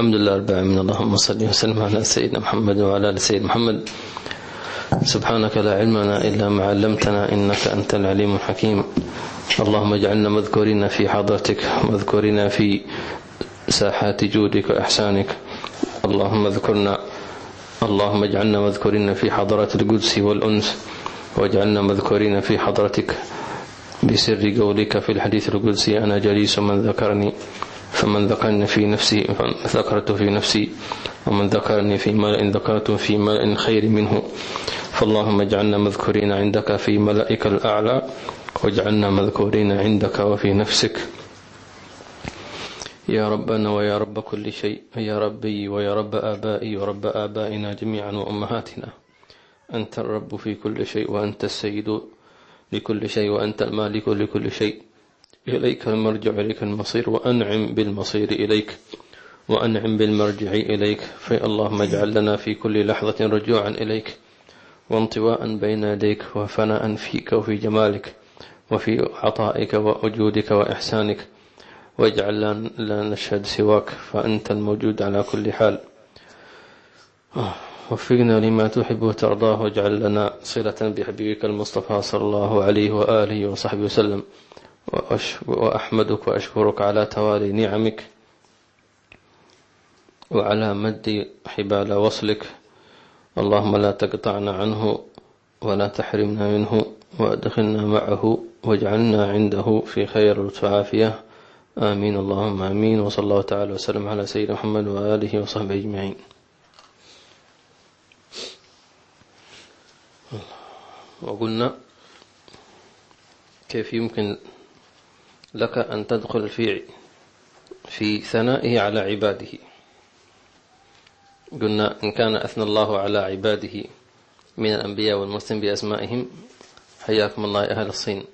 الحمد لله رب العالمين. اللهم صل وسلم على سيدنا محمد وعلى آل سيدنا محمد. سبحانك لا علم لنا إلا ما علمتنا إنك أنت العليم الحكيم. اللهم اجعلنا مذكورين في حضرتك مذكورين في ساحات جودك وإحسانك. اللهم اذكرنا اللهم اجعلنا مذكورين في حضرة القدس والأنس واجعلنا مذكورين في حضرتك. بسر قولك في الحديث القدسي أنا جليس من ذكرني. فمن ذكرني في نفسي ذكرته في نفسي ومن ذكرني في ملأ ذكرته في ملأ خير منه. فاللهم اجعلنا مذكورين عندك في ملائك الأعلى واجعلنا مذكورين عندك وفي نفسك. يا ربنا ويا رب كل شيء يا ربي ويا رب آبائي ورب آبائنا جميعا وأمهاتنا. أنت الرب في كل شيء وأنت السيد لكل شيء وأنت المالك لكل شيء. إليك المرجع إليك المصير وأنعم بالمصير إليك وأنعم بالمرجع إليك. فاللهم اجعل لنا في كل لحظة رجوعا إليك وانطواء بين يديك وفناء فيك وفي جمالك وفي عطائك ووجودك وإحسانك. واجعل لا نشهد سواك فأنت الموجود على كل حال. وفقنا لما تحب وترضاه واجعل لنا صلة بحبيبك المصطفى صلى الله عليه وآله وصحبه وسلم. وأحمدك وأشكرك على توالي نعمك وعلى مد حبال وصلك. اللهم لا تقطعنا عنه ولا تحرمنا منه وأدخلنا معه واجعلنا عنده في خير وعافية آمين. اللهم آمين. وصلى الله تعالى وسلم على سيدنا محمد وآله وصحبه أجمعين. وقلنا كيف يمكن لك أن تدخل في في ثنائه على عباده. قلنا إن كان أثنى الله على عباده من الأنبياء والمسلم بأسمائهم حياكم الله أهل الصين.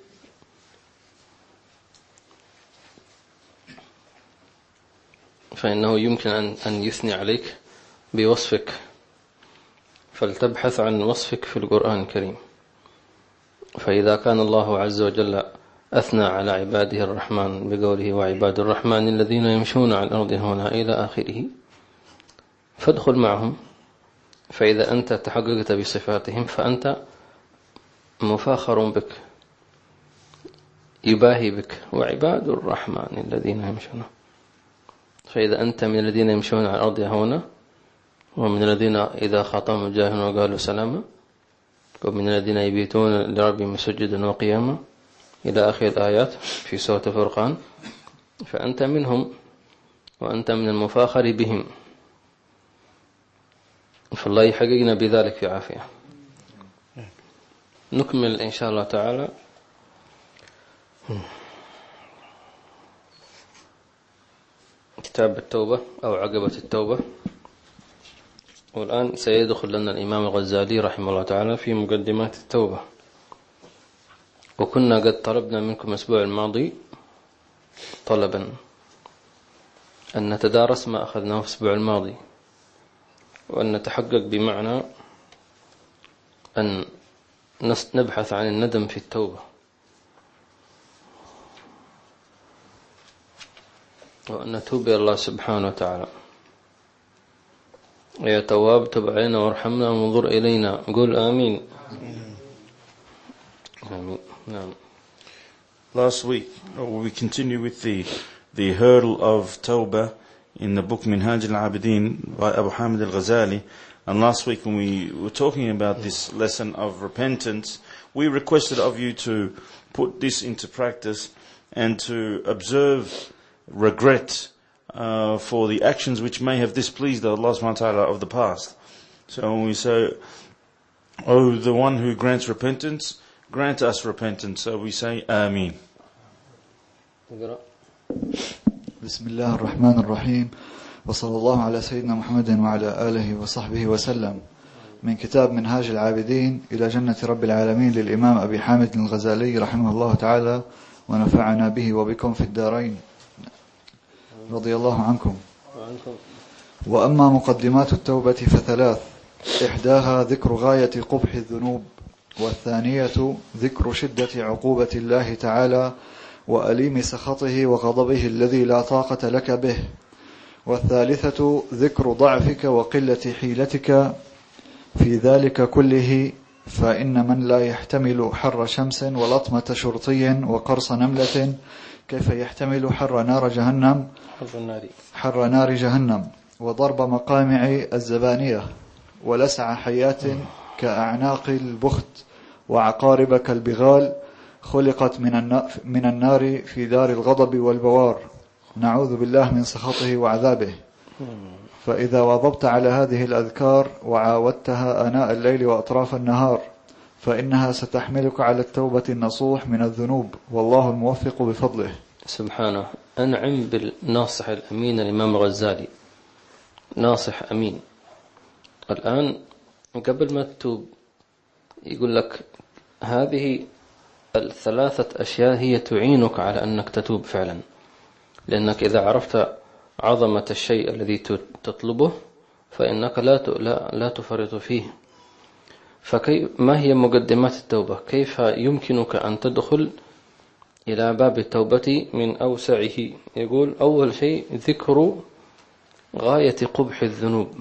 فإنه يمكن أن يثني عليك بوصفك. فلتبحث عن وصفك في القرآن الكريم. فإذا كان الله عز وجل أثنى على عباده الرحمن بقوله وعباد الرحمن الذين يمشون على الأرض هنا إلى آخره. فادخل معهم فإذا أنت تحققت بصفاتهم فأنت مفاخر بك يباهي بك. وعباد الرحمن الذين يمشون فإذا أنت من الذين يمشون على الأرض هنا ومن الذين إذا خاطبهم الجاهلون وقالوا سلاما ومن الذين يبيتون لربهم سجدا وقياما إلى آخر الآيات في سورة الفرقان. فأنت منهم وأنت من المفاخر بهم. فالله يحققنا بذلك في عافية. نكمل إن شاء الله تعالى. كتاب التوبة أو عقبة التوبة. والآن سيدخل لنا الإمام الغزالي رحمه الله تعالى في مقدمات التوبة. وكنا قد طلبنا منكم الأسبوع الماضي طلبا أن نتدارس ما أخذناه في الأسبوع الماضي وأن نتحقق بمعنى أن نبحث عن الندم في التوبة. وأن نتوب إلى الله سبحانه وتعالى. يا تواب تب علينا وارحمنا وانظر إلينا. قل آمين. آمين. No. Last week, uh, we continue with the, the hurdle of Tawbah in the book Minhaj al-Abidin by Abu Hamid al-Ghazali. And last week when we were talking about this lesson of repentance, we requested of you to put this into practice and to observe regret uh, for the actions which may have displeased Allah subhanahu wa ta'ala of the past. So when we say, Oh, the one who grants repentance, grant us repentance. So we say, Ameen. بسم الله الرحمن الرحيم وصلى الله على سيدنا محمد وعلى آله وصحبه وسلم من كتاب منهاج العابدين إلى جنة رب العالمين للإمام أبي حامد الغزالي رحمه الله تعالى ونفعنا به وبكم في الدارين رضي الله عنكم وأما مقدمات التوبة فثلاث إحداها ذكر غاية قبح الذنوب والثانية ذكر شدة عقوبة الله تعالى وأليم سخطه وغضبه الذي لا طاقة لك به. والثالثة ذكر ضعفك وقلة حيلتك. في ذلك كله فإن من لا يحتمل حر شمس ولطمة شرطي وقرص نملة كيف يحتمل حر نار جهنم؟ حر نار جهنم. وضرب مقامع الزبانية ولسع حيات كأعناق البخت. وعقارب كالبغال خلقت من من النار في دار الغضب والبوار. نعوذ بالله من سخطه وعذابه. فإذا واظبت على هذه الأذكار وعاودتها آناء الليل وأطراف النهار فإنها ستحملك على التوبة النصوح من الذنوب. والله الموفق بفضله. سبحانه. أنعم بالناصح الأمين الإمام الغزالي. ناصح أمين. الآن قبل ما تتوب يقول لك هذه الثلاثة أشياء هي تعينك على أنك تتوب فعلا. لأنك إذا عرفت عظمة الشيء الذي تطلبه فإنك لا لا لا تفرط فيه. فكيف ما هي مقدمات التوبة؟ كيف يمكنك أن تدخل إلى باب التوبة من أوسعه؟ يقول أول شيء ذكر غاية قبح الذنوب.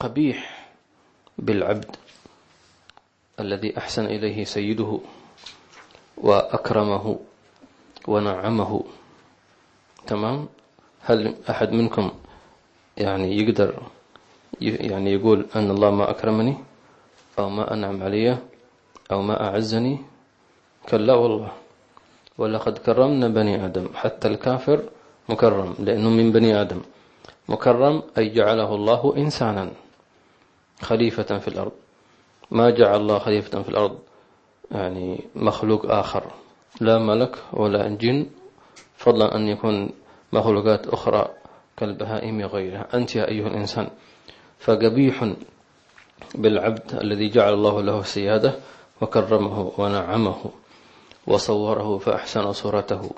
قبيح بالعبد. الذي أحسن إليه سيده وأكرمه ونعمه. تمام؟ هل أحد منكم يعني يقدر يعني يقول أن الله ما أكرمني أو ما أنعم علي أو ما أعزني؟ كلا والله. ولقد كرمنا بني آدم حتى الكافر مكرم لأنه من بني آدم. مكرم أي جعله الله إنسانا خليفة في الأرض. ما جعل الله خليفة في الأرض. يعني مخلوق آخر. لا ملك ولا جن فضلا أن يكون مخلوقات أخرى كالبهائم وغيرها. أنت يا أيها الإنسان. فقبيح بالعبد الذي جعل الله له سيادة وكرمه ونعمه وصوره فأحسن صورته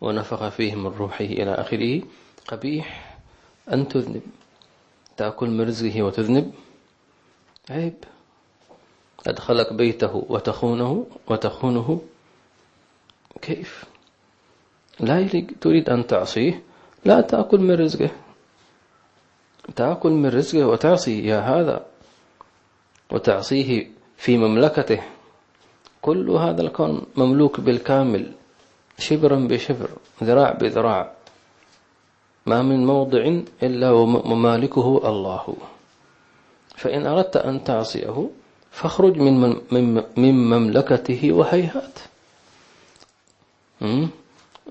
ونفخ فيه من روحه إلى آخره. قبيح أن تذنب تأكل من رزقه وتذنب. عيب. أدخلك بيته وتخونه وتخونه كيف؟ لا يليق تريد أن تعصيه لا تأكل من رزقه. تأكل من رزقه وتعصي يا هذا. وتعصيه في مملكته. كل هذا الكون مملوك بالكامل شبرا بشبر ذراع بذراع. ما من موضع إلا ومالكه الله. فإن أردت أن تعصيه فاخرج من, من, من مملكته وهيهات?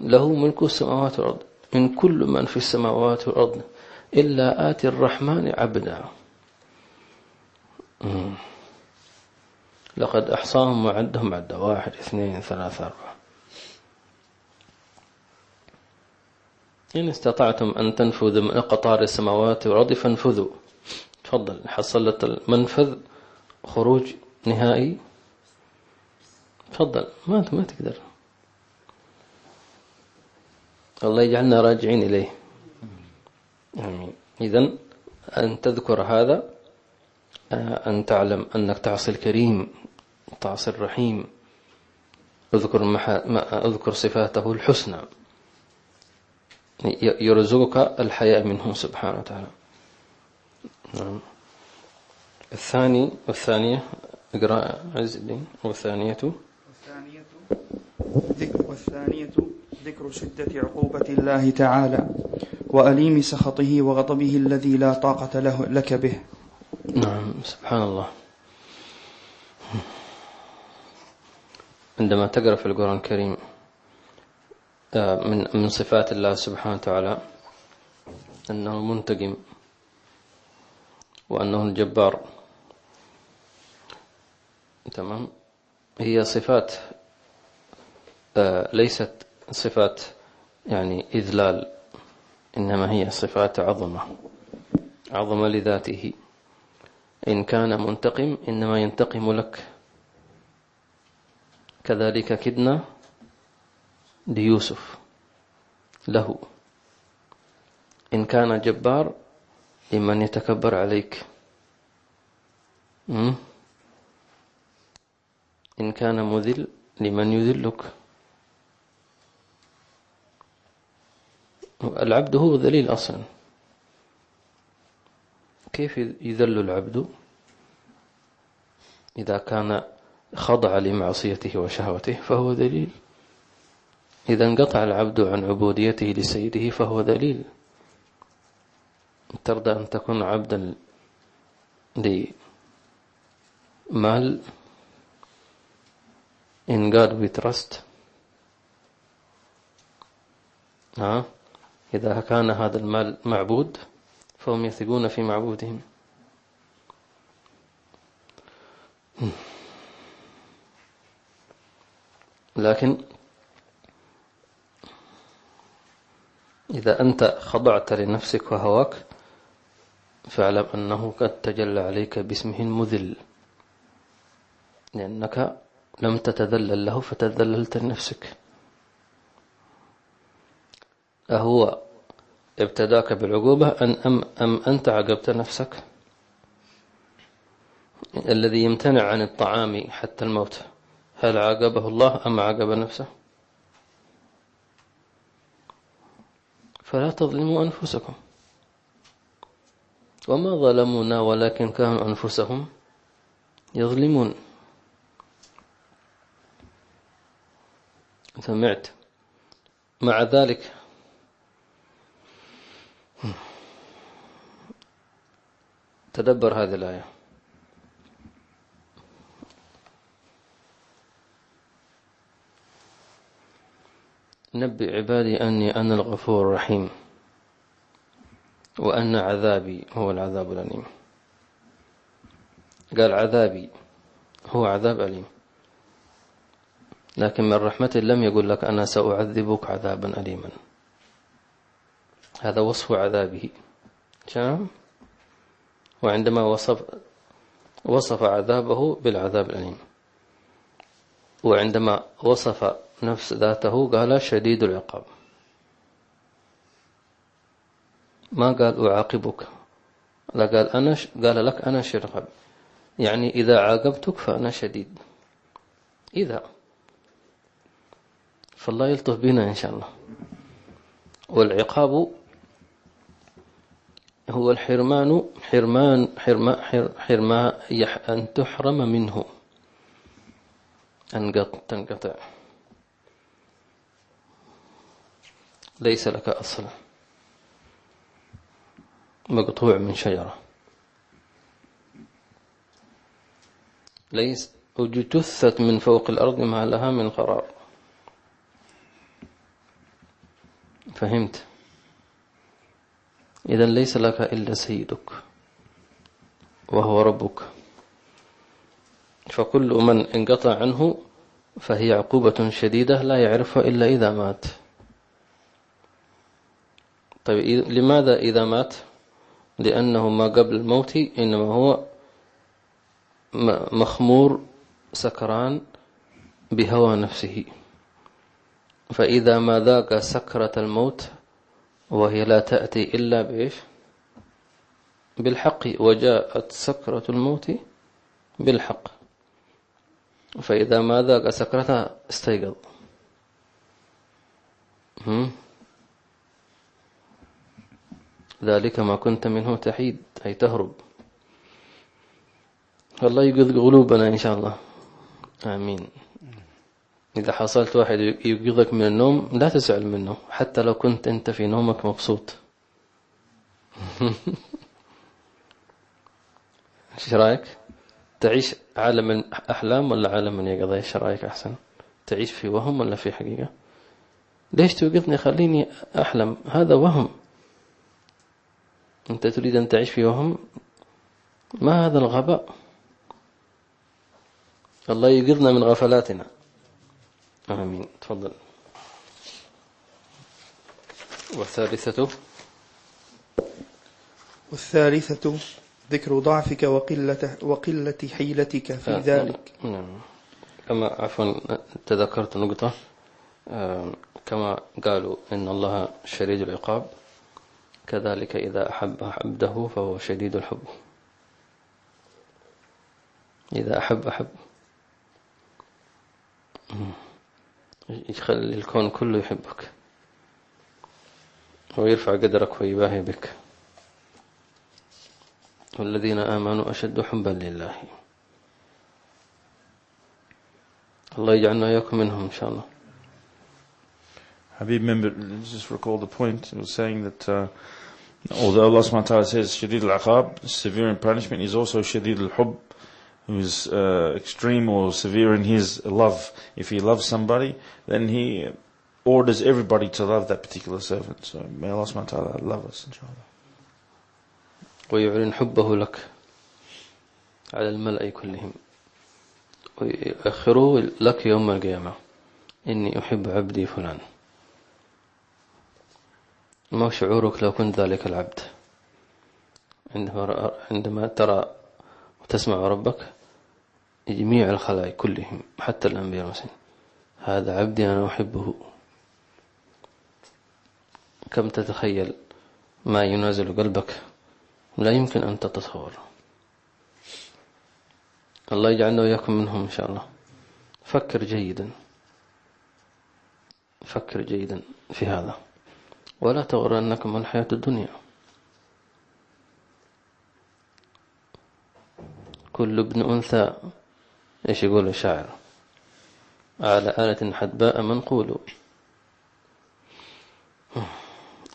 له ملك السماوات والأرض. من كل من في السماوات والأرض إلا آتي الرحمن عبدا? لقد أحصاهم وعدهم عدا واحد اثنين ثلاثة أربعة. إن استطعتم أن تنفذوا من قطار السماوات والأرض فانفذوا. تفضل حصلت المنفذ. خروج نهائي. تفضل. ما ما تقدر. الله يجعلنا راجعين إليه. آمين. إذن أن تذكر هذا أن تعلم أنك تعصي الكريم تعصي الرحيم. اذكر اذكر صفاته الحسنى. يرزقك الحياء منه سبحانه وتعالى. نعم. الثاني والثانية اقرأ عز الدين والثانية. والثانية ذكر والثانية ذكر شدة عقوبة الله تعالى وأليم سخطه وغضبه الذي لا طاقة له لك به. نعم سبحان الله عندما تقرأ في القرآن الكريم من من صفات الله سبحانه وتعالى أنه منتقم وأنه الجبار. تمام؟ هي صفات ليست صفات يعني إذلال إنما هي صفات عظمة عظمة لذاته. إن كان منتقم إنما ينتقم لك. كذلك كدنا ليوسف له. إن كان جبار لمن يتكبر عليك. إن كان مذل لمن يذلك. العبد هو ذليل أصلا. كيف يذل العبد؟ إذا كان خضع لمعصيته وشهوته فهو ذليل. إذا انقطع العبد عن عبوديته لسيده فهو ذليل. ترضى أن تكون عبدا لمال in God we trust. ها؟ إذا كان هذا المال معبود فهم يثقون في معبودهم. لكن إذا أنت خضعت لنفسك وهواك فاعلم أنه قد تجلى عليك باسمه المذل. لأنك لم تتذلل له فتذللت لنفسك. أهو ابتداك بالعقوبة أن أم, أم أنت عقبت نفسك؟ الذي يمتنع عن الطعام حتى الموت هل عاقبه الله أم عاقب نفسه؟ فلا تظلموا أنفسكم. وما ظلمونا ولكن كانوا أنفسهم يظلمون. سمعت. مع ذلك تدبر هذه الآية. نبئ عبادي أني أنا الغفور الرحيم وأن عذابي هو العذاب الأليم. قال عذابي هو عذاب أليم. لكن من رحمته لم يقل لك أنا سأعذبك عذابا أليما. هذا وصف عذابه. شام وعندما وصف وصف عذابه بالعذاب الأليم. وعندما وصف نفس ذاته قال شديد العقاب. ما قال أعاقبك؟ لا قال أنا ش... قال لك أنا شرقب يعني إذا عاقبتك فأنا شديد. إذا. فالله يلطف بنا إن شاء الله. والعقاب هو الحرمان حرمان حرما حرما أن تحرم منه. أن تنقطع. ليس لك أصل. مقطوع من شجرة. ليس وجثت من فوق الأرض ما لها من قرار. فهمت. إذا ليس لك إلا سيدك وهو ربك. فكل من انقطع عنه فهي عقوبة شديدة لا يعرفها إلا إذا مات. طيب لماذا إذا مات؟ لأنه ما قبل الموت إنما هو مخمور سكران بهوى نفسه. فإذا ما ذاق سكرة الموت وهي لا تأتي إلا بإيش؟ بالحق وجاءت سكرة الموت بالحق. فإذا ما ذاق سكرتها استيقظ. ذلك ما كنت منه تحيد أي تهرب. الله يقذ قلوبنا إن شاء الله. آمين. إذا حصلت واحد يوقظك من النوم لا تزعل منه حتى لو كنت أنت في نومك مبسوط. إيش رأيك؟ تعيش عالم الأحلام ولا عالم اليقظة إيش رأيك أحسن؟ تعيش في وهم ولا في حقيقة؟ ليش توقظني خليني أحلم. هذا وهم. أنت تريد أن تعيش في وهم؟ ما هذا الغباء؟ الله يقظنا من غفلاتنا. آمين. تفضل. والثالثة؟ والثالثة ذكر ضعفك وقلة, وقلة حيلتك في آه ذلك. نعم. كما عفوا تذكرت نقطة كما قالوا إن الله شديد العقاب كذلك إذا أحب عبده فهو شديد الحب. إذا أحب أحب. يخلي الكون كله يحبك ويرفع قدرك ويباهي بك والذين آمنوا أشد حبا لله الله يجعلنا إياكم منهم إن شاء الله Habib, remember, just recall the point. It was saying that uh, although Allah subhanahu wa ta'ala says Shadid al-Aqab, severe in punishment, He's also Shadid al-Hub, who is uh, extreme or severe in His love. If He loves somebody, then He orders everybody to love that particular servant. So may Allah subhanahu wa ta'ala love us, inshallah. ويعلن حبه لك على الملأ كلهم ويؤخره لك يوم القيامة إني أحب عبدي فلان ما شعورك لو كنت ذلك العبد عندما عندما ترى وتسمع ربك؟ جميع الخلائق كلهم حتى الأنبياء والمرسلين. هذا عبدي أنا أحبه. كم تتخيل ما ينازل قلبك؟ لا يمكن أن تتصور الله يجعلنا وإياكم منهم إن شاء الله. فكر جيدا. فكر جيدا في هذا. ولا تغرنكم الحياة الدنيا. كل ابن أنثى. إيش يقول الشاعر؟ على آلة حدباء منقول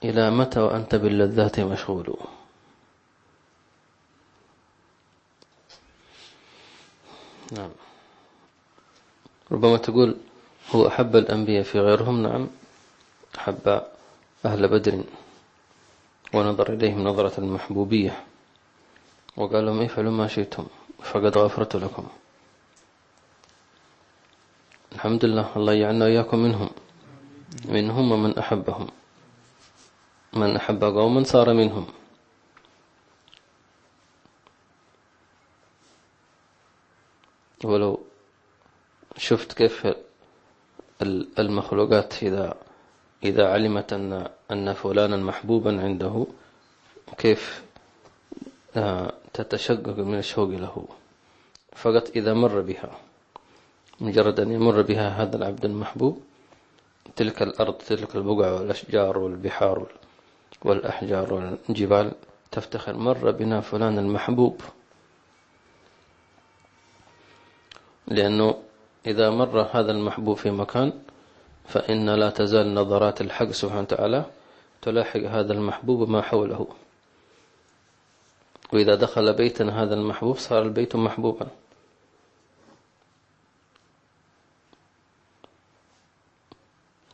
إلى متى وأنت باللذات مشغول؟ نعم. ربما تقول هو أحب الأنبياء في غيرهم؟ نعم. أحب أهل بدر. ونظر إليهم نظرة المحبوبية. وقال لهم افعلوا ما شئتم. فقد غفرت لكم. الحمد لله الله يجعلنا وإياكم منهم. منهم ومن أحبهم. من أحب قوما صار منهم. ولو شفت كيف المخلوقات إذا إذا علمت أن أن فلانا محبوبا عنده كيف آه، تتشقق من الشوق له. فقط إذا مر بها مجرد أن يمر بها هذا العبد المحبوب تلك الأرض تلك البقع والأشجار والبحار والأحجار والجبال تفتخر. مر بنا فلان المحبوب. لأنه إذا مر هذا المحبوب في مكان فإن لا تزال نظرات الحق سبحانه وتعالى تلاحق هذا المحبوب ما حوله. وإذا دخل بيتنا هذا المحبوب صار البيت محبوبا.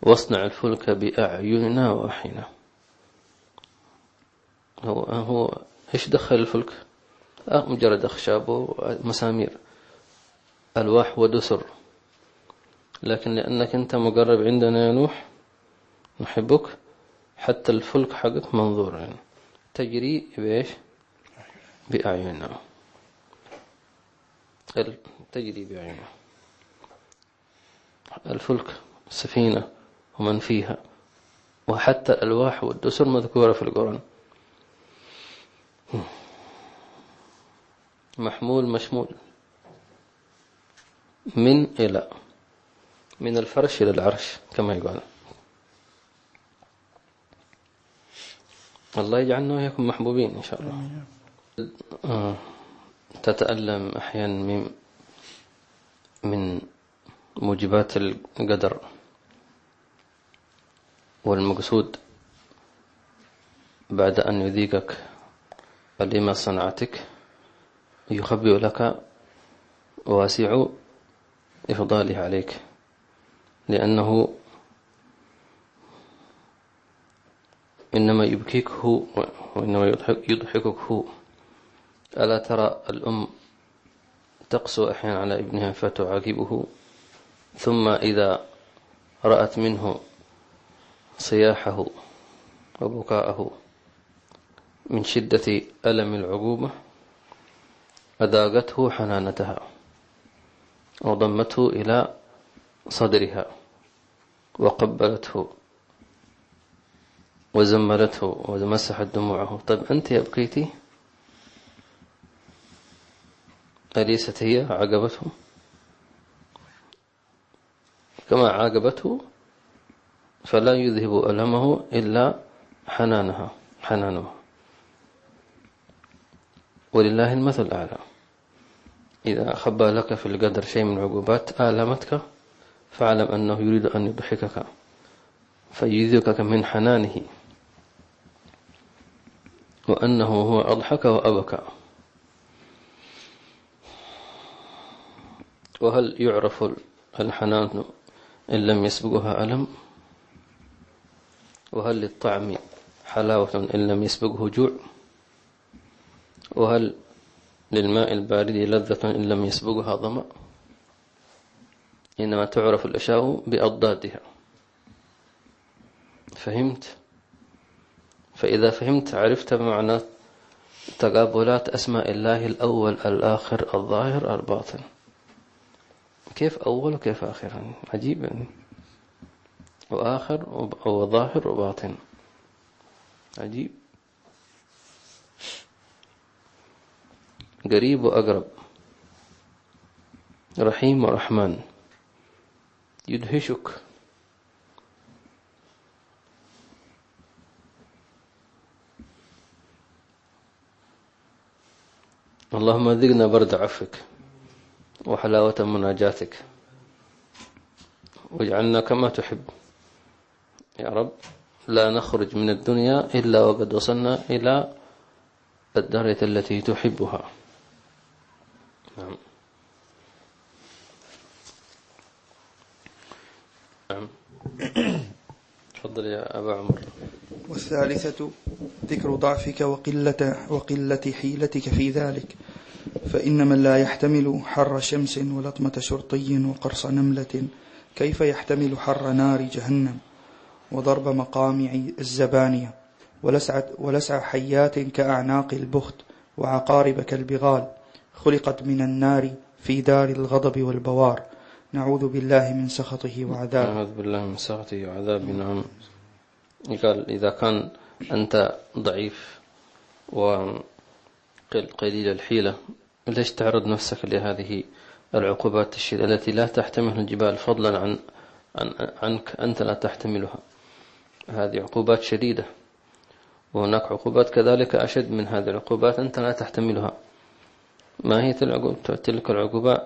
واصنع الفلك بأعيننا ووحينا. هو هو إيش دخل الفلك؟ آه مجرد أخشاب ومسامير. ألواح ودسر. لكن لأنك أنت مقرب عندنا يا نوح نحبك حتى الفلك حقك منظور. يعني تجري بإيش؟ بأعيننا. تجري بأعيننا. الفلك السفينة ومن فيها. وحتى الألواح والدسر مذكورة في القرآن. محمول مشمول. من إلى. من الفرش إلى العرش كما يقال. الله يجعلنا وياكم محبوبين إن شاء الله. تتألم أحيانا من من موجبات القدر والمقصود بعد أن يذيقك لما صنعتك يخبئ لك واسع إفضاله عليك لأنه إنما يبكيك هو وإنما يضحك يضحكك هو. ألا ترى الأم تقسو أحيانا على ابنها فتعاقبه؟ ثم إذا رأت منه صياحه وبكاءه من شدة ألم العقوبة أذاقته حنانتها وضمته إلى صدرها وقبلته وزملته ومسحت دموعه. طيب أنت يبقيتي أليست هي عاقبته كما عاقبته فلا يذهب ألمه إلا حنانها حنانها ولله المثل الأعلى. إذا خبى لك في القدر شيء من عقوبات آلمتك فاعلم أنه يريد أن يضحكك فيذكك من حنانه وأنه هو أضحك وأبكى. وهل يعرف الحنان إن لم يسبقها ألم؟ وهل للطعم حلاوة إن لم يسبقه جوع؟ وهل للماء البارد لذة إن لم يسبقها ظمأ؟ إنما تعرف الأشياء بأضدادها. فهمت؟ فإذا فهمت عرفت بمعنى تقابلات أسماء الله الأول الآخر الظاهر الباطن. كيف أول وكيف آخر؟ عجيب يعني. وآخر وظاهر وباطن. عجيب. قريب وأقرب. رحيم ورحمن. يدهشك. اللهم ذقنا برد عفك وحلاوة مناجاتك. واجعلنا كما تحب. يا رب لا نخرج من الدنيا إلا وقد وصلنا إلى الدرجة التي تحبها. نعم. نعم. تفضل يا أبا عمر والثالثة ذكر ضعفك وقلة, وقلة حيلتك في ذلك. فإن من لا يحتمل حر شمس ولطمة شرطي وقرص نملة كيف يحتمل حر نار جهنم وضرب مقامع الزبانية؟ ولسع, ولسع حيات كأعناق البخت وعقارب كالبغال خلقت من النار في دار الغضب والبوار. نعوذ بالله من سخطه وعذابه نعوذ بالله من سخطه وعذابه نعم. قال إذا كان أنت ضعيف وقليل الحيلة. ليش تعرض نفسك لهذه العقوبات الشديدة التي لا تحتمل الجبال فضلا عن, عن عنك؟ أنت لا تحتملها. هذه عقوبات شديدة. وهناك عقوبات كذلك أشد من هذه العقوبات. أنت لا تحتملها. ما هي تلك العقوبة؟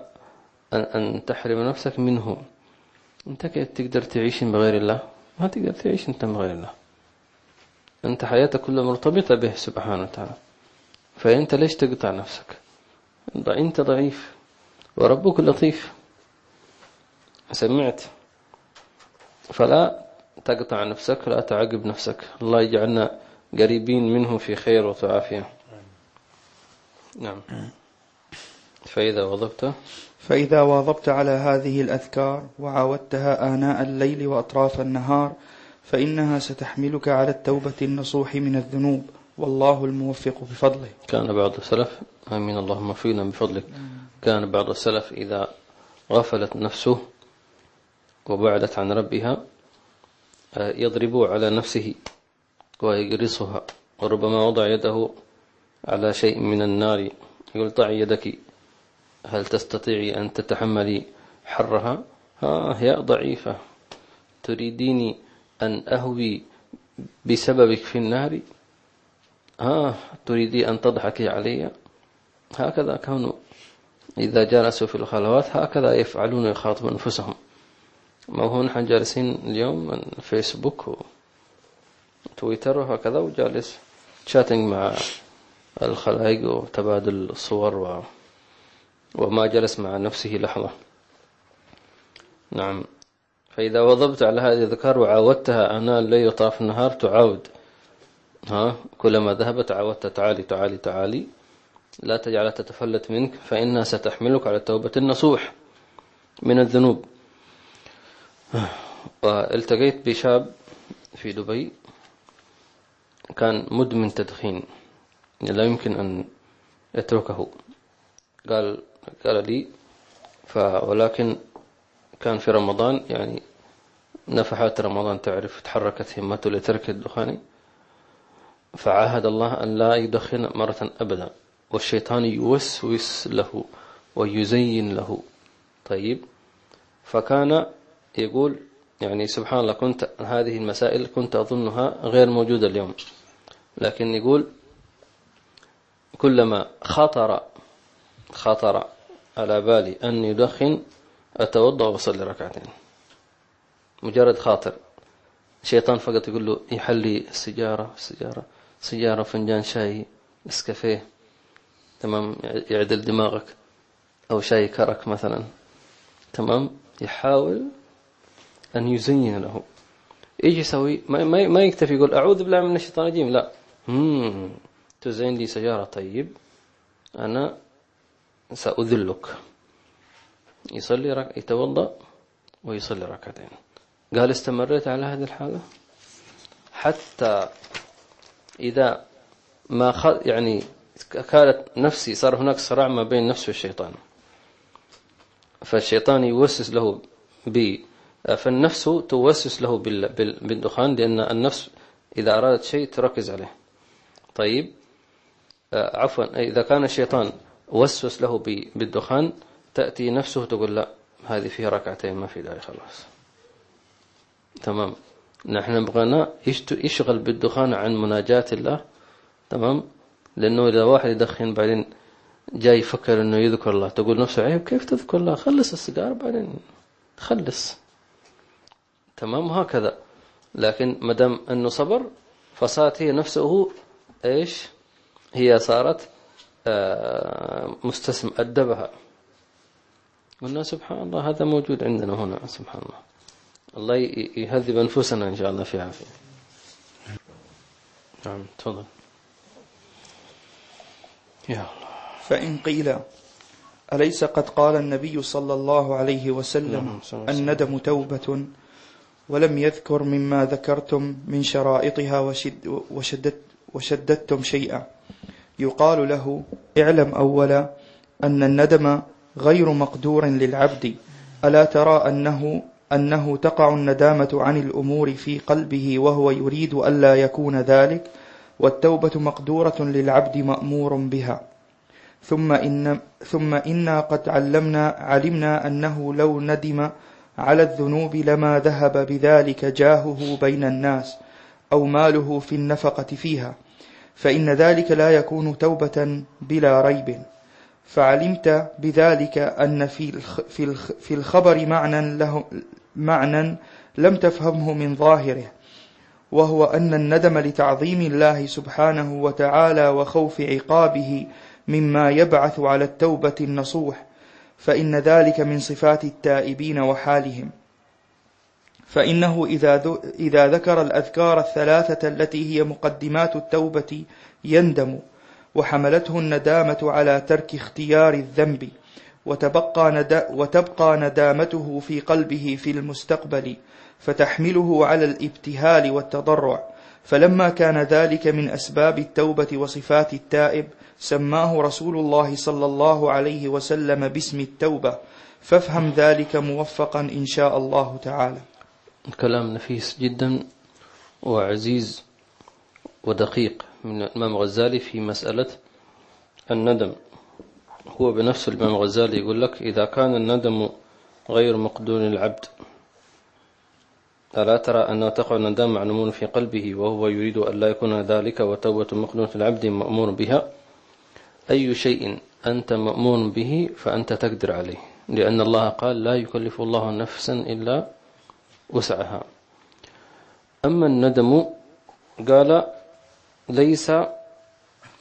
أن تحرم نفسك منه. أنت كيف تقدر تعيش بغير الله؟ ما تقدر تعيش أنت بغير الله. أنت حياتك كلها مرتبطة به سبحانه وتعالى. فأنت ليش تقطع نفسك؟ أنت ضعيف. وربك لطيف. سمعت؟ فلا تقطع نفسك لا تعقب نفسك. الله يجعلنا قريبين منه في خير وعافية نعم. فإذا وظبت فإذا واظبت على هذه الأذكار وعاودتها آناء الليل وأطراف النهار فإنها ستحملك على التوبة النصوح من الذنوب. والله الموفق بفضله. كان بعض السلف آمين اللهم فينا بفضلك. كان بعض السلف إذا غفلت نفسه وبعدت عن ربها آه، يضرب على نفسه ويجرسها وربما وضع يده على شيء من النار يقول ضع يدك هل تستطيعي أن تتحملي حرها؟ ها يا ضعيفة. تريديني أن أهوي بسببك في النار؟ ها تريدي أن تضحكي علي؟ هكذا كانوا إذا جلسوا في الخلوات هكذا يفعلون يخاطبون أنفسهم. ما هو نحن جالسين اليوم من فيسبوك وتويتر وهكذا وجالس شاتنج مع الخلائق وتبادل الصور و... وما جلس مع نفسه لحظة. نعم. فإذا وظبت على هذه الذكر وعاودتها أنا الليل وطاف النهار تعاود ها? كلما ذهبت عاودت تعالي تعالي تعالي. لا تجعلها تتفلت منك فإنها ستحملك على التوبة النصوح من الذنوب. والتقيت بشاب في دبي. كان مدمن تدخين. لا يمكن أن يتركه قال قال لي ولكن كان في رمضان يعني نفحات رمضان تعرف تحركت همته لترك الدخان. فعاهد الله أن لا يدخن مرة أبدا والشيطان يوسوس له ويزين له. طيب فكان يقول يعني سبحان الله كنت هذه المسائل كنت أظنها غير موجودة اليوم. لكن يقول كلما خطر خطر على بالي أن يدخن أتوضأ وأصلي ركعتين. مجرد خاطر. شيطان فقط يقول له يحلي السيجارة السيجارة. سيجارة فنجان شاي نسكافيه تمام؟ يعدل دماغك. أو شاي كرك مثلا. تمام؟ يحاول أن يزين له. إيش يسوي ما, ما, ما يكتفي يقول أعوذ بالله من الشيطان الرجيم. لا. مم. تزين لي سيارة. طيب. أنا سأذلك. يصلي رك... يتوضأ ويصلي ركعتين. قال استمريت على هذه الحالة حتى إذا ما خ... يعني كانت نفسي صار هناك صراع ما بين نفسي والشيطان. فالشيطان يوسوس له ب فالنفس توسوس له بالدخان لأن النفس إذا أرادت شيء تركز عليه. طيب آه، عفوا إذا كان الشيطان وسوس له بالدخان تأتي نفسه تقول لا هذه فيها ركعتين ما في داعي خلاص. تمام. نحن بغينا يشغل بالدخان عن مناجاة الله تمام؟ لأنه إذا واحد يدخن بعدين جاي يفكر أنه يذكر الله تقول نفسه عيب كيف تذكر الله؟ خلص السيجارة بعدين خلص. تمام؟ هكذا. لكن مدام أنه صبر فصارت هي نفسه إيش؟ هي صارت آه، مستسم أدبها. قلنا سبحان الله هذا موجود عندنا هنا سبحان الله. الله يهذب أنفسنا إن شاء الله في عافية. نعم تفضل. يا الله. فإن قيل أليس قد قال النبي صلى الله عليه وسلم نعم، الندم توبة؟ ولم يذكر مما ذكرتم من شرائطها وشد وشدت وشددتم شيئا. يقال له اعلم أولا أن الندم غير مقدور للعبد. ألا ترى أنه أنه تقع الندامة عن الأمور في قلبه وهو يريد ألا يكون ذلك والتوبة مقدورة للعبد مأمور بها. ثم إن ثم إنا قد علمنا علمنا أنه لو ندم على الذنوب لما ذهب بذلك جاهه بين الناس أو ماله في النفقة فيها فإن ذلك لا يكون توبة بلا ريب. فعلمت بذلك أن في في الخبر معنى له معنى لم تفهمه من ظاهره وهو أن الندم لتعظيم الله سبحانه وتعالى وخوف عقابه مما يبعث على التوبة النصوح فإن ذلك من صفات التائبين وحالهم. فإنه إذا, إذا ذكر الأذكار الثلاثة التي هي مقدمات التوبة يندم وحملته الندامة على ترك اختيار الذنب وتبقى, ند... وتبقى ندامته في قلبه في المستقبل فتحمله على الابتهال والتضرع. فلما كان ذلك من أسباب التوبة وصفات التائب سماه رسول الله صلى الله عليه وسلم باسم التوبة. فافهم ذلك موفقا إن شاء الله تعالى. كلام نفيس جدا وعزيز ودقيق. من الإمام غزالي في مسألة الندم. هو بنفس الإمام غزالي يقول لك إذا كان الندم غير مقدور العبد ألا ترى أن تقع الندم معلوم في قلبه وهو يريد أن لا يكون ذلك وتوبة مقدور في العبد مأمور بها؟ أي شيء أنت مأمور به فأنت تقدر عليه لأن الله قال لا يكلف الله نفسا إلا وسعها. أما الندم قال ليس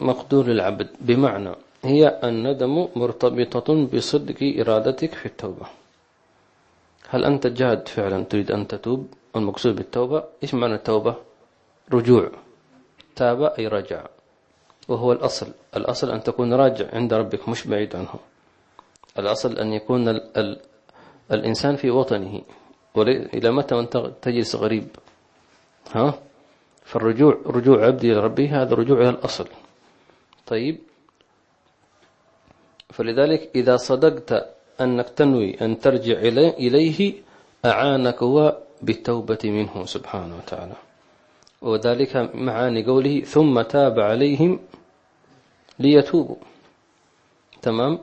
مقدور العبد بمعنى هي الندم مرتبطة بصدق إرادتك في التوبة. هل أنت جاد فعلا تريد أن تتوب؟ المقصود بالتوبة إيش معنى التوبة؟ رجوع تاب أي رجع وهو الأصل. الأصل أن تكون راجع عند ربك مش بعيد عنه. الأصل أن يكون ال ال الإنسان في وطنه. إلى متى وأنت تجلس غريب؟ ها؟ فالرجوع رجوع عبدي إلى ربه هذا رجوع إلى الأصل. طيب. فلذلك إذا صدقت أنك تنوي أن ترجع إليه أعانك هو بالتوبة منه سبحانه وتعالى. وذلك معاني قوله ثم تاب عليهم ليتوبوا. تمام؟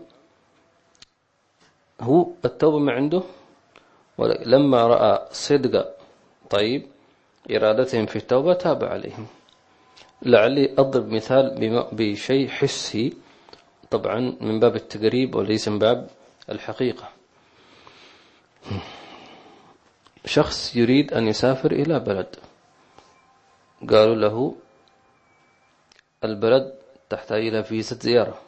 هو التوبة ما عنده. لما رأى صدق طيب إرادتهم في التوبة تاب عليهم. لعلي أضرب مثال بشيء حسي طبعا من باب التقريب وليس من باب الحقيقة. شخص يريد أن يسافر إلى بلد. قالوا له البلد تحتاج إلى فيزا زيارة.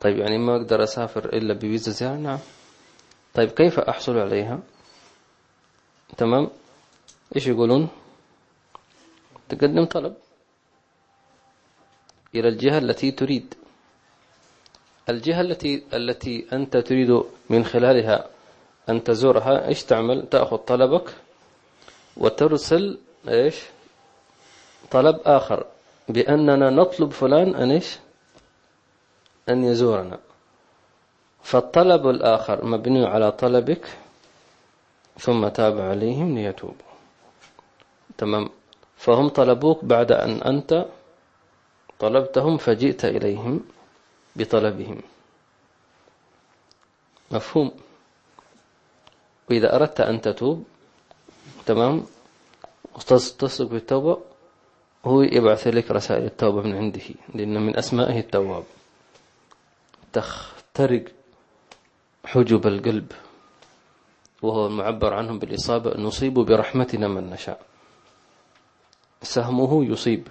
طيب يعني ما أقدر أسافر إلا بفيزا زيارة؟ نعم. طيب كيف أحصل عليها؟ تمام. إيش يقولون؟ تقدم طلب إلى الجهة التي تريد. الجهة التي التي أنت تريد من خلالها أن تزورها إيش تعمل؟ تأخذ طلبك وترسل إيش؟ طلب آخر بأننا نطلب فلان أن إيش؟ أن يزورنا. فالطلب الآخر مبني على طلبك ثم تاب عليهم ليتوبوا. تمام. فهم طلبوك بعد أن أنت طلبتهم فجئت إليهم بطلبهم. مفهوم؟ وإذا أردت أن تتوب تمام. تصدق بالتوبة. هو يبعث لك رسائل التوبة من عنده لأن من أسمائه التواب. تخترق حجب القلب وهو المعبر عنهم بالإصابة. نصيب برحمتنا من نشاء. سهمه يصيب.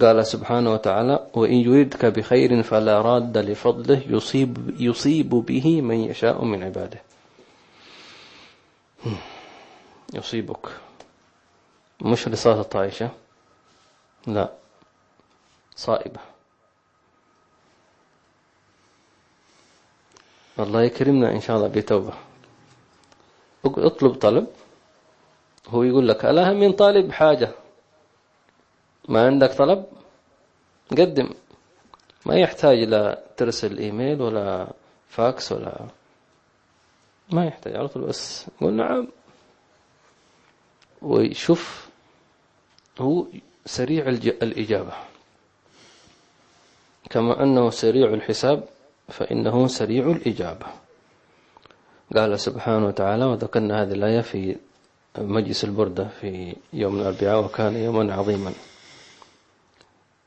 قال سبحانه وتعالى وإن يردك بخير فلا راد لفضله يصيب, يصيب به من يشاء من عباده. يصيبك. مش رصاصة طائشة لا. صائبة. الله يكرمنا إن شاء الله بتوبة. اطلب طلب. هو يقول لك ألا من طالب حاجة؟ ما عندك طلب؟ قدم. ما يحتاج إلى ترسل إيميل ولا فاكس ولا ما يحتاج على طول بس يقول نعم. ويشوف هو سريع الإجابة. كما أنه سريع الحساب فإنه سريع الإجابة. قال سبحانه وتعالى وذكرنا هذه الآية في مجلس البردة في يوم الأربعاء وكان يوما عظيما.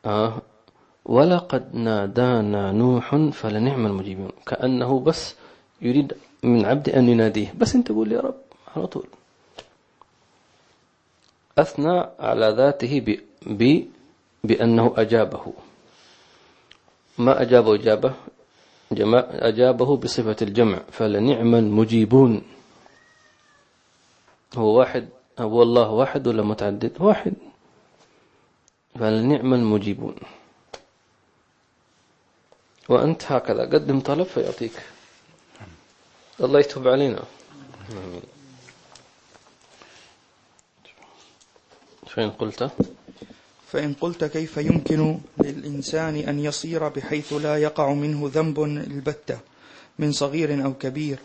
آه ولقد نادانا نوح فلنعم المجيبون. كأنه بس يريد من عبد أن يناديه. بس أنت قول يا رب على طول. أثنى على ذاته ب... ب... بأنه أجابه. ما أجابه؟ إجابة أجابه بصفة الجمع. فلنعم المجيبون. هو واحد هو الله واحد ولا متعدد؟ واحد. فلنعم المجيبون. وأنت هكذا قدم طلب فيعطيك. الله يتوب علينا. فإن قلت؟ فإن قلت كيف يمكن للإنسان أن يصير بحيث لا يقع منه ذنب البتة من صغير أو كبير؟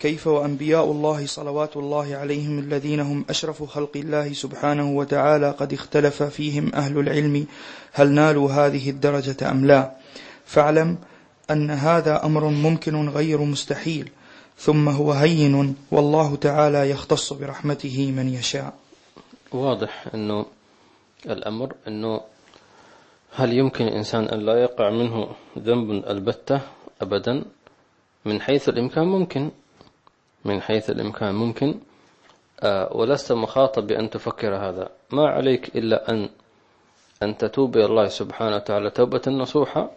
كيف وأنبياء الله صلوات الله عليهم الذين هم أشرف خلق الله سبحانه وتعالى قد اختلف فيهم أهل العلم هل نالوا هذه الدرجة أم لا؟ فاعلم أن هذا أمر ممكن غير مستحيل ثم هو هين والله تعالى يختص برحمته من يشاء. واضح أنه الأمر أنه هل يمكن الإنسان أن لا يقع منه ذنب البتة أبدا؟ من حيث الإمكان ممكن من حيث الإمكان ممكن. آه ولست مخاطب بأن تفكر هذا. ما عليك إلا أن أن تتوب إلى الله سبحانه وتعالى توبة نصوحة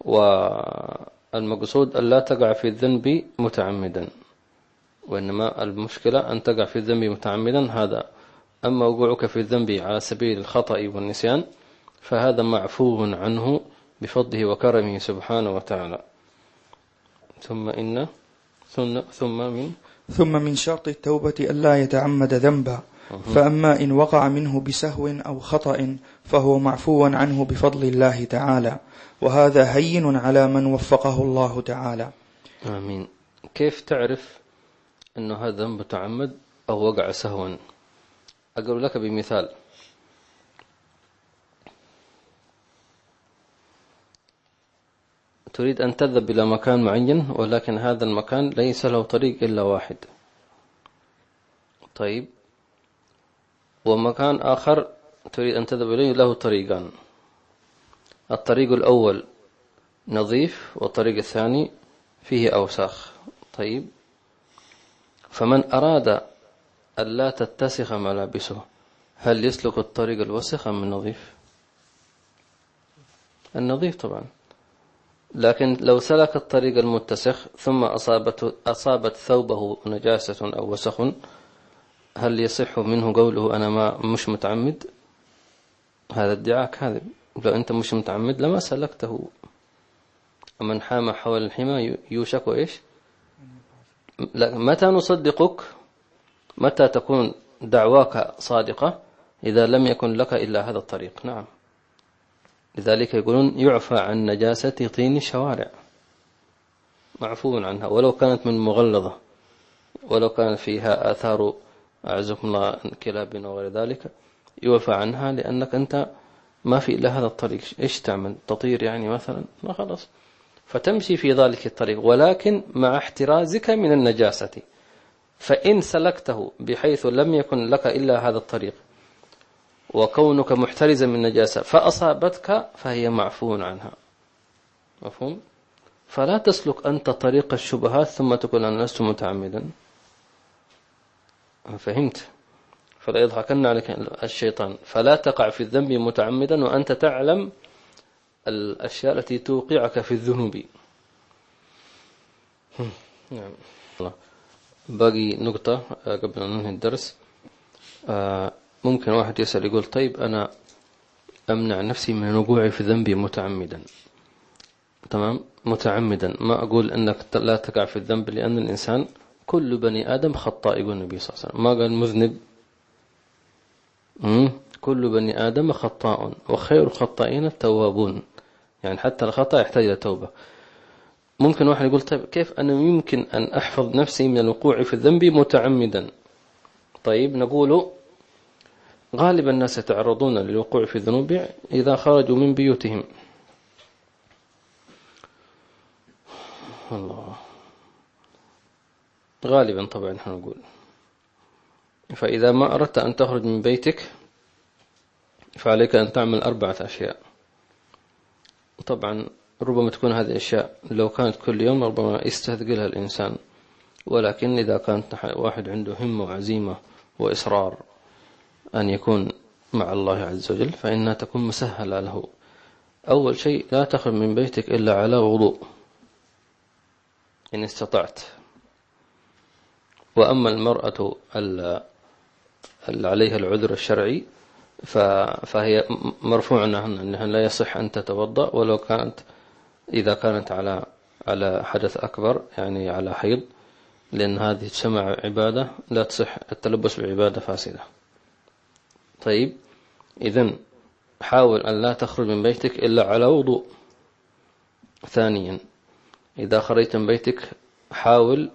والمقصود أن لا تقع في الذنب متعمدا. وإنما المشكلة أن تقع في الذنب متعمدا هذا. أما وقوعك في الذنب على سبيل الخطأ والنسيان فهذا معفو عنه بفضله وكرمه سبحانه وتعالى. ثم إن ثم من؟ ثم من شرط التوبة ألا يتعمد ذنبا. فأما إن وقع منه بسهو أو خطأ فهو معفو عنه بفضل الله تعالى. وهذا هين على من وفقه الله تعالى. آمين. كيف تعرف أنه هذا ذنب تعمد أو وقع سهوا؟ أقول لك بمثال. تريد أن تذهب إلى مكان معين ولكن هذا المكان ليس له طريق إلا واحد. طيب. ومكان آخر تريد أن تذهب إليه له طريقان. الطريق الأول نظيف والطريق الثاني فيه أوساخ. طيب. فمن أراد أن لا تتسخ ملابسه هل يسلك الطريق الوسخ أم النظيف؟ النظيف طبعا. لكن لو سلك الطريق المتسخ ثم أصابت, أصابت ثوبه نجاسة أو وسخ هل يصح منه قوله أنا ما مش متعمد؟ هذا ادعاء كاذب لو أنت مش متعمد لما سلكته. من حام حول الحمى يوشك إيش؟ متى نصدقك؟ متى تكون دعواك صادقة إذا لم يكن لك إلا هذا الطريق؟ نعم. لذلك يقولون يعفى عن نجاسة طين الشوارع. معفو عنها. ولو كانت من مغلظة. ولو كان فيها آثار أعزكم الله كلاب وغير ذلك يوفى عنها لأنك أنت ما في إلا هذا الطريق. إيش تعمل؟ تطير يعني مثلا؟ ما خلاص. فتمشي في ذلك الطريق. ولكن مع احترازك من النجاسة. فإن سلكته بحيث لم يكن لك إلا هذا الطريق. وكونك محترزا من النجاسة فأصابتك فهي معفو عنها. مفهوم؟ فلا تسلك أنت طريق الشبهات ثم تقول أنا لست متعمدا. فهمت؟ فلا يضحكن عليك الشيطان. فلا تقع في الذنب متعمدا وأنت تعلم الأشياء التي توقعك في الذنوب. نعم. باقي نقطة قبل أن ننهي الدرس. آه، ممكن واحد يسأل يقول طيب أنا أمنع نفسي من الوقوع في ذنبي متعمدا. تمام؟ متعمدا. ما أقول أنك لا تقع في الذنب لأن الإنسان كل بني آدم خطاء يقول النبي صلى الله عليه وسلم. ما قال مذنب؟ كل بني آدم خطاء وخير الخطائين التوابون. يعني حتى الخطأ يحتاج إلى توبة. ممكن واحد يقول طيب كيف أنا يمكن أن أحفظ نفسي من الوقوع في الذنب متعمدا؟ طيب نقول غالب الناس يتعرضون للوقوع في الذنوب إذا خرجوا من بيوتهم. الله. غالبا طبعا نقول. فإذا ما أردت أن تخرج من بيتك فعليك أن تعمل أربعة أشياء. طبعا ربما تكون هذه الأشياء لو كانت كل يوم ربما يستثقلها الإنسان. ولكن إذا كانت واحد عنده همة وعزيمة وإصرار أن يكون مع الله عز وجل فإنها تكون مسهلة له. أول شيء لا تخرج من بيتك إلا على وضوء إن استطعت. وأما المرأة اللي عليها العذر الشرعي فهي مرفوع أنها لا يصح أن تتوضأ ولو كانت إذا كانت على على حدث أكبر يعني على حيض لأن هذه تسمع عبادة لا تصح التلبس بعبادة فاسدة. طيب. إذن حاول أن لا تخرج من بيتك إلا على وضوء. ثانيا إذا خرجت من بيتك حاول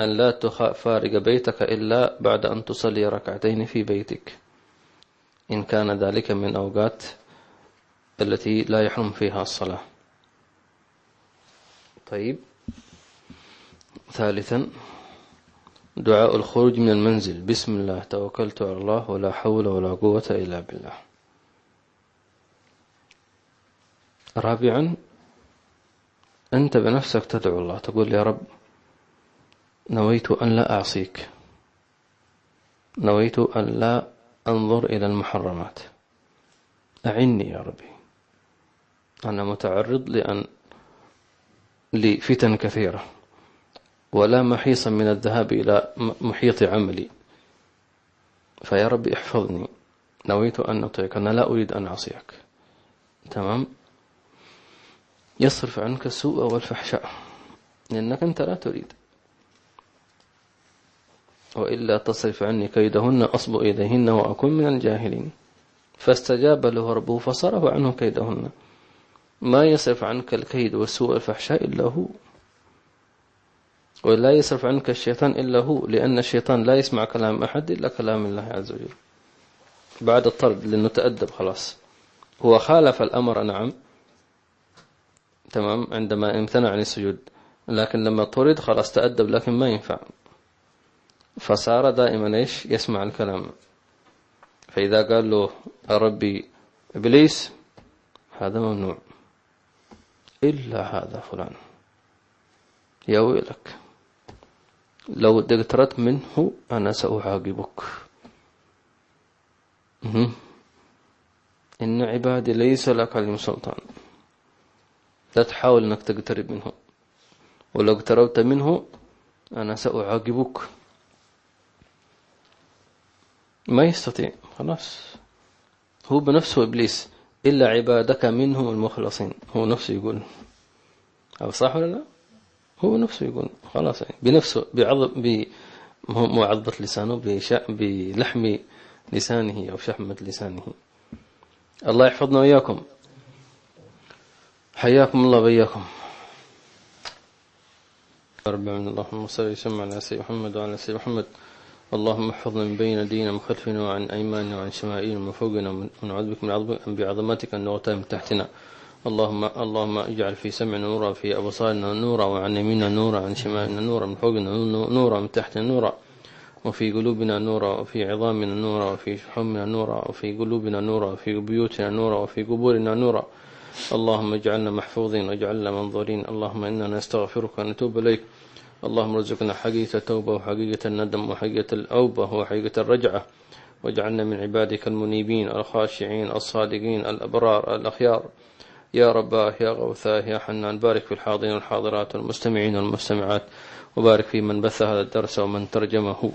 أن لا تفارق بيتك إلا بعد أن تصلي ركعتين في بيتك. إن كان ذلك من أوقات التي لا يحرم فيها الصلاة. طيب. ثالثا دعاء الخروج من المنزل. بسم الله. توكلت على الله ولا حول ولا قوة إلا بالله. رابعا أنت بنفسك تدعو الله. تقول يا رب نويت أن لا أعصيك. نويت أن لا أنظر إلى المحرمات. أعني يا ربي. أنا متعرض لأن لفتن كثيرة. ولا محيصا من الذهاب إلى محيط عملي. فيا ربي احفظني. نويت أن أطيعك. أنا لا أريد أن أعصيك. تمام؟ يصرف عنك السوء والفحشاء. لأنك أنت لا تريد. وإلا تصرف عني كيدهن أصب إليهن وأكون من الجاهلين. فاستجاب له ربه فصرف عنه كيدهن. ما يصرف عنك الكيد والسوء والفحشاء إلا هو. ولا يصرف عنك الشيطان إلا هو لأن الشيطان لا يسمع كلام أحد إلا كلام الله عز وجل. بعد الطرد لأنه تأدب خلاص. هو خالف الأمر نعم. تمام. عندما امتنع عن السجود. لكن لما طرد خلاص تأدب لكن ما ينفع. فصار دائما إيش؟ يسمع الكلام. فإذا قال له ربي إبليس هذا ممنوع. إلا هذا فلان. يا ويلك. لو اقتربت منه أنا سأعاقبك. إن عبادي ليس لك عليهم سلطان. لا تحاول أنك تقترب منه. ولو اقتربت منه أنا سأعاقبك. ما يستطيع. خلاص. هو بنفسه إبليس. إلا عبادك منهم المخلصين. هو نفسه يقول. أو صح ولا لا؟ هو نفسه يقول خلاص يعني بنفسه بعضب مو عضبة لسانه بلحم لسانه أو شحمة لسانه. الله يحفظنا وإياكم. حياكم الله وإياكم. رب العالمين. اللهم صل وسلم على سيدنا محمد وعلى سيدنا محمد. اللهم احفظنا من بين دين مخلفنا وعن أيماننا وعن شمائلنا ومن فوقنا ونعوذ بك من بعظمتك أن من تحتنا. اللهم اللهم اجعل في سمعنا نورا في أبصارنا نورا وعن يميننا نورا عن شمالنا نورا من فوقنا نورا من تحتنا نورا وفي قلوبنا نورا وفي عظامنا نورا وفي شحومنا نورا وفي قلوبنا نورا وفي بيوتنا نورا وفي قبورنا نورا. اللهم اجعلنا محفوظين واجعلنا منظورين. اللهم إنا نستغفرك ونتوب إليك. اللهم ارزقنا حقيقة التوبة وحقيقة الندم وحقيقة الأوبة وحقيقة الرجعة. واجعلنا من عبادك المنيبين الخاشعين الصادقين الأبرار الأخيار. يا رباه يا غوثاه يا حنان بارك في الحاضرين والحاضرات والمستمعين والمستمعات وبارك في من بث هذا الدرس ومن ترجمه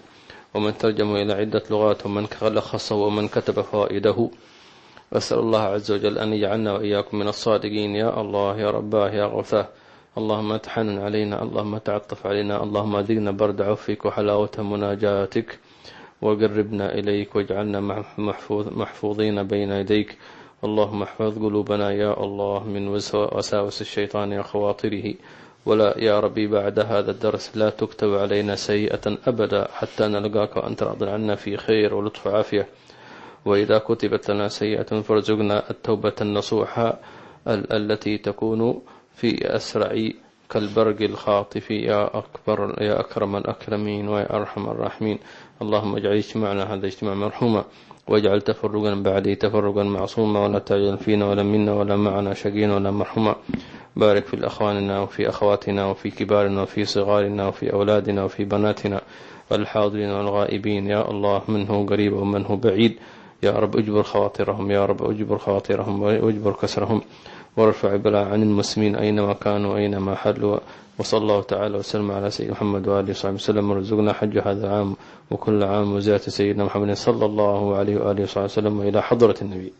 ومن ترجمه إلى عدة لغات ومن لخصه ومن كتب فوائده. وأسأل الله عز وجل أن يجعلنا وإياكم من الصادقين. يا الله يا رباه يا غوثاه اللهم تحنن علينا اللهم تعطف علينا اللهم أذقنا برد عفك وحلاوة مناجاتك وقربنا إليك واجعلنا محفوظ محفوظين بين يديك. اللهم احفظ قلوبنا يا الله من وساوس الشيطان وخواطره. ولا يا ربي بعد هذا الدرس لا تكتب علينا سيئة أبدا حتى نلقاك وأنت راض عنا في خير ولطف عافية وإذا كتبت لنا سيئة فارزقنا التوبة النصوحة التي تكون في أسرع كالبرق الخاطف. يا أكبر يا أكرم الأكرمين ويا أرحم الراحمين. اللهم اجعل اجتماعنا هذا اجتماع مرحوما. واجعل تفرقا بعده تفرقا معصوما ولا تعجل فينا ولا منا ولا معنا شقينا ولا مرحوما بارك في الأخواننا وفي أخواتنا وفي كبارنا وفي صغارنا وفي أولادنا وفي بناتنا والحاضرين والغائبين. يا الله من هو قريب ومن هو بعيد؟ يا رب اجبر خواطرهم يا رب اجبر خواطرهم واجبر كسرهم. وارفع بلاء عن المسلمين أينما كانوا أينما حلوا. وصلى الله تعالى وسلم على سيدنا محمد وآله وصحبه وسلم. ورزقنا حج هذا العام وكل عام وزيارة سيدنا محمد صلى الله عليه وآله وصحبه وسلم وإلى حضرة النبي.